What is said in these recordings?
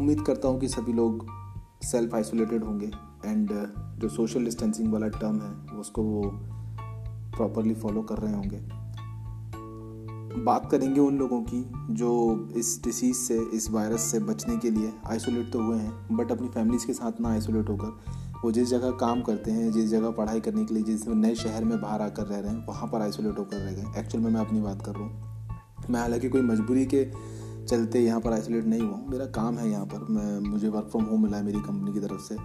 उम्मीद करता हूँ कि सभी लोग सेल्फ आइसोलेटेड होंगे एंड जो सोशल डिस्टेंसिंग वाला टर्म है, उसको वो प्रॉपरली फॉलो कर रहे होंगे। बात करेंगे उन लोगों की जो इस डिसीज़ से, इस वायरस से बचने के लिए आइसोलेट तो हुए हैं बट अपनी फैमिलीज़ के साथ ना आइसोलेट होकर, वो जिस जगह काम करते हैं, जिस जगह पढ़ाई करने के लिए, जिस नए शहर में बाहर आकर रह रहे हैं, वहाँ पर आइसोलेट होकर रह गए। एक्चुअल में मैं अपनी बात कर रहा हूँ। मैं हालाँकि कोई मजबूरी के चलते यहाँ पर आइसोलेट नहीं हुआ मेरा काम है यहाँ पर। मैं, मुझे वर्क फ्रॉम होम मिला है मेरी कंपनी की तरफ़ से।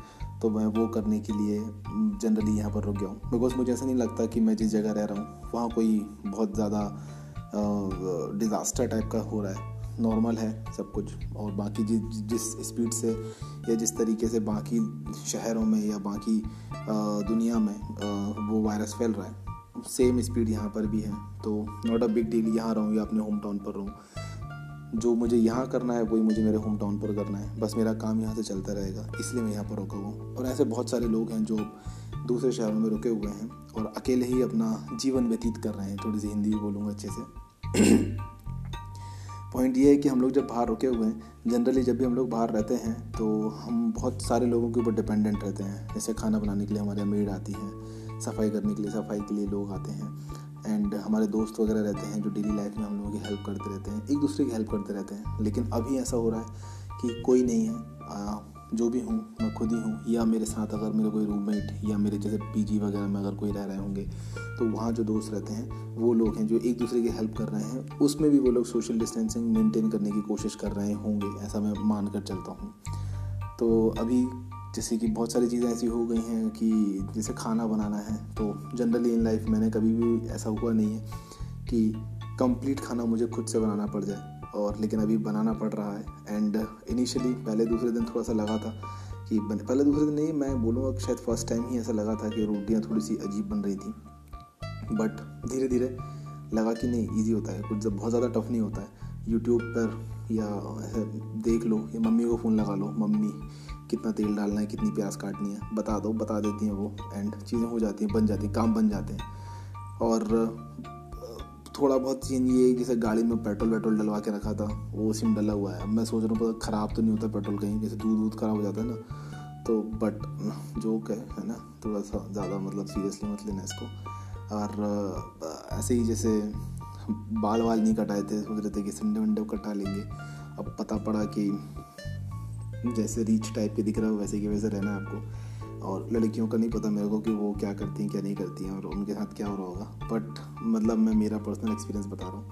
तो मैं वो करने के लिए जनरली यहाँ पर रुक गया हूँ। बिकॉज़ मुझे ऐसा नहीं लगता कि मैं जिस जगह रह रहा हूँ, वहाँ कोई बहुत ज़्यादा डिज़ास्टर टाइप का हो रहा है। नॉर्मल है सब कुछ। और बाकी जिस जिस स्पीड से या जिस तरीके से बाकी शहरों में या बाकी दुनिया में वो वायरस फैल रहा है सेम स्पीड यहाँ पर भी है। तो नॉट अ बिग डील यहाँ रहूँ या अपने होम टाउन पर रहूँ। जो मुझे यहाँ करना है, वही मुझे मेरे होम टाउन पर करना है। बस मेरा काम यहाँ से चलता रहेगा, इसलिए मैं यहाँ पर रुका हूँ। और ऐसे बहुत सारे लोग हैं जो दूसरे शहरों में रुके हुए हैं और अकेले ही अपना जीवन व्यतीत कर रहे हैं। थोड़ी सी हिंदी बोलूँगा अच्छे से। पॉइंट ये है कि हम लोग जब बाहर रुके हुए हैं जनरली जब भी हम लोग बाहर रहते हैं तो हम बहुत सारे लोगों के ऊपर डिपेंडेंट रहते हैं। जैसे खाना बनाने के लिए हमारे मेड आती है, सफ़ाई करने के लिए, सफ़ाई के लिए लोग आते हैं। एंड हमारे दोस्त वगैरह रहते हैं जो डेली लाइफ में हम लोगों की हेल्प करते रहते हैं एक दूसरे की हेल्प करते रहते हैं। लेकिन अभी ऐसा हो रहा है कि कोई नहीं है। आ, जो भी हूँ मैं खुद ही हूँ। या मेरे साथ अगर मेरे कोई रूममेट या मेरे जैसे पीजी वगैरह में अगर कोई रह रहे होंगे तो वहाँ जो दोस्त रहते हैं वो लोग हैं जो एक दूसरे की हेल्प कर रहे हैं। उसमें भी वो लोग सोशल डिस्टेंसिंग मेंटेन करने की कोशिश कर रहे होंगे ऐसा मैं मान कर चलता हूँ। तो अभी जैसे कि बहुत सारी चीज़ें ऐसी हो गई हैं कि जैसे खाना बनाना है तो जनरली इन लाइफ मैंने कभी भी ऐसा हुआ नहीं है कि कंप्लीट खाना मुझे खुद से बनाना पड़ जाए और लेकिन अभी बनाना पड़ रहा है एंड इनिशियली पहले दूसरे दिन थोड़ा सा लगा था कि पहले दूसरे दिन नहीं, मैं बोलूँगा शायद फ़र्स्ट टाइम ही ऐसा लगा था कि रोटियाँ थोड़ी सी अजीब बन रही थी। बट धीरे धीरे लगा कि नहीं ईजी होता है, कुछ जब बहुत ज़्यादा टफ नहीं होता है। यूट्यूब पर या देख लो, या मम्मी को फ़ोन लगा लो, मम्मी, कितना तेल डालना है, कितनी प्याज काटनी है? बता दो, बता देती हैं वो एंड चीज़ें हो जाती हैं, बन जाती हैं, काम बन जाते हैं। और, थोड़ा बहुत चेंज ये जैसे गाड़ी में पेट्रोल वेट्रोल डलवा के रखा था, वो सिम डला हुआ है। मैं सोच रहा हूँ ख़राब तो नहीं होता पेट्रोल कहीं, जैसे दूध दूध ख़राब हो जाता है ना तो बट जोक है है ना, थोड़ा सा ज़्यादा मतलब सीरियसली मत लेना इसको। और, ऐसे ही जैसे बाल वाल नहीं कटाए थे, सोच रहे थे कि संडे वंडे कटा लेंगे। अब पता पड़ा कि जैसे रीच टाइप के दिख रहा है, वैसे की वैसे रहना है आपको। और लड़कियों का नहीं पता मेरे को कि वो क्या करती हैं, क्या नहीं करती हैं, और उनके साथ क्या हो रहा होगा। बट मतलब मैं मेरा पर्सनल एक्सपीरियंस बता रहा हूँ।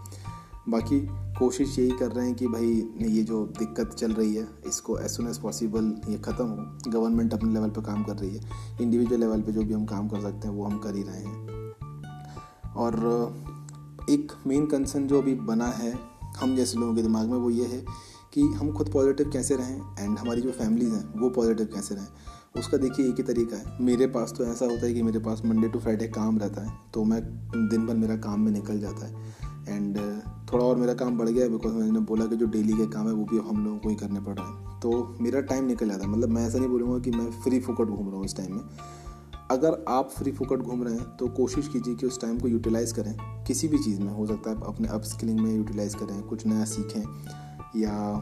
बाकी कोशिश यही कर रहे हैं कि भाई, ये जो दिक्कत चल रही है, इसको एज सुन एज़ पॉसिबल ये ख़त्म हो। गवर्नमेंट अपने लेवल पर काम कर रही है। इंडिविजुअल लेवल पे जो भी हम काम कर सकते हैं, वो हम कर ही रहे हैं। और एक मेन कंसर्न जो अभी बना है हम जैसे लोगों के दिमाग में, वो ये है कि हम खुद पॉजिटिव कैसे रहें एंड हमारी जो फैमिलीज़ हैं, वो पॉजिटिव कैसे रहें। उसका देखिए एक ही तरीका है। मेरे पास तो ऐसा होता है कि मेरे पास मंडे टू फ्राइडे काम रहता है तो मैं दिन भर मेरा काम में निकल जाता है। एंड थोड़ा और मेरा काम बढ़ गया बिकॉज़ मैंने बोला कि जो डेली के काम है, वो भी हम लोगों को ही करने पड़ रहे हैं। तो मेरा टाइम निकल जाता है। मतलब मैं ऐसा नहीं बोलूँगा कि मैं फ्री फुकट घूम रहा हूँ इस टाइम में। अगर आप फ्री फुकट घूम रहे हैं तो कोशिश कीजिए कि उस टाइम को यूटिलाइज़ करें। किसी भी चीज़ में, हो सकता है आप अपने अप स्किलिंग में यूटिलाइज़ करें, कुछ नया सीखें, या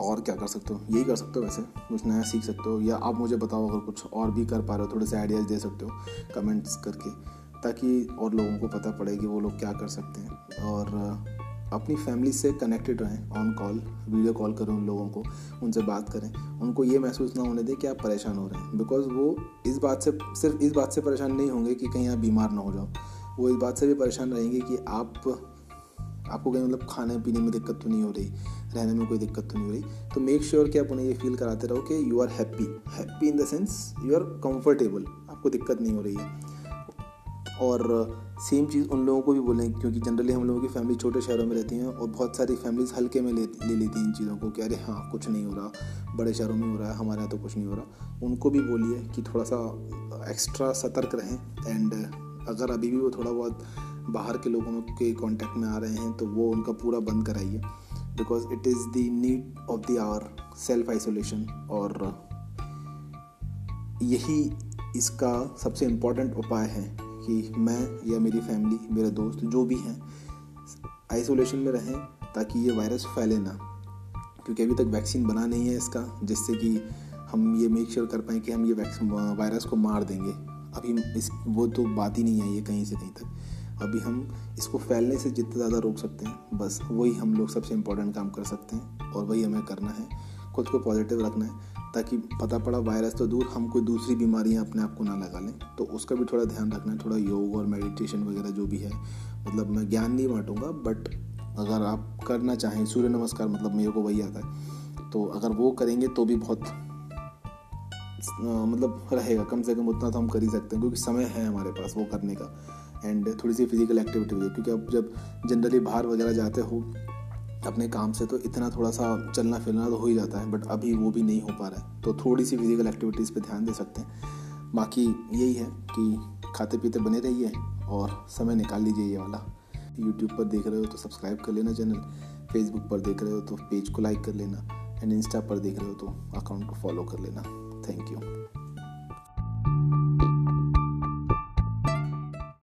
और क्या कर सकते हो? यही कर सकते हो वैसे। कुछ नया सीख सकते हो, या आप मुझे बताओ अगर कुछ और भी कर पा रहे हो, थोड़े से आइडियाज़ दे सकते हो कमेंट्स करके, ताकि और लोगों को पता पड़े कि वो लोग क्या कर सकते हैं। और अपनी फैमिली से कनेक्टेड रहें ऑन कॉल वीडियो कॉल करें उन लोगों को, उनसे बात करें। उनको ये महसूस ना होने दें कि आप परेशान हो रहे हैं। बिकॉज़ वो इस बात से, सिर्फ़ इस बात से परेशान नहीं होंगे कि कहीं आप बीमार ना हो जाओ। वो इस बात से भी परेशान रहेंगे कि आप, आपको कहीं मतलब खाने पीने में दिक्कत तो नहीं हो रही, रहने में कोई दिक्कत तो नहीं हो रही। तो मेक श्योर sure कि आप उन्हें ये फील कराते रहो कि you are happy happy in the sense you are comfortable आपको दिक्कत नहीं हो रही है। और सेम चीज़ उन लोगों को भी बोलें, क्योंकि जनरली हम लोगों की फैमिली छोटे शहरों में रहती हैं और बहुत सारी फैमिलीज़ हल्के में ले ले लेती हैं इन चीज़ों को कि अरे हाँ कुछ नहीं हो रहा, बड़े शहरों में हो रहा है, हमारे यहाँ तो कुछ नहीं हो रहा। उनको भी बोलिए कि थोड़ा सा एक्स्ट्रा सतर्क रहें एंड अगर अभी भी वो थोड़ा बहुत बाहर के लोगों के कांटेक्ट में आ रहे हैं तो वो उनका पूरा बंद कराइए। Because it is the need of the hour self isolation और यही इसका सबसे इंपॉर्टेंट उपाय है। कि मैं या मेरी फैमिली मेरे दोस्त जो भी हैं आइसोलेशन में रहें ताकि ये वायरस फैले ना। क्योंकि अभी तक वैक्सीन बना नहीं है इसका, जिससे कि हम ये मेक श्योर कर पाएँ कि हम ये वायरस को मार देंगे। अभी इस, वो तो बात ही नहीं आई है कहीं से कहीं तक। अभी हम इसको फैलने से जितना ज़्यादा रोक सकते हैं, बस वही हम लोग सबसे इम्पोर्टेंट काम कर सकते हैं और वही हमें करना है। खुद को पॉजिटिव रखना है। ताकि पता पड़ा वायरस तो दूर, हम कोई दूसरी बीमारियाँ अपने आप को ना लगा लें। तो उसका भी थोड़ा ध्यान रखना है, थोड़ा योग और मेडिटेशन वगैरह जो भी है। मतलब मैं ज्ञान नहीं बांटूँगा बट अगर आप करना चाहें, सूर्य नमस्कार मतलब मेरे को वही आता है। तो अगर वो करेंगे तो भी बहुत मतलब रहेगा, कम से कम उतना तो हम कर ही सकते हैं, क्योंकि समय है हमारे पास वो करने का। एंड थोड़ी सी फ़िज़िकल एक्टिविटी भी क्योंकि अब जब जनरली बाहर वगैरह जाते हो अपने काम से तो इतना थोड़ा सा चलना फिरना तो हो ही जाता है बट अभी वो भी नहीं हो पा रहा है। तो थोड़ी सी फ़िज़िकल एक्टिविटीज़ पे ध्यान दे सकते हैं। बाकी यही है कि खाते पीते बने रहिए और समय निकाल लीजिए ये वाला। यूट्यूब पर देख रहे हो तो सब्सक्राइब कर लेना चैनल फेसबुक पर देख रहे हो तो पेज को लाइक कर लेना एंड इंस्टा पर देख रहे हो तो अकाउंट को फॉलो कर लेना। Thank you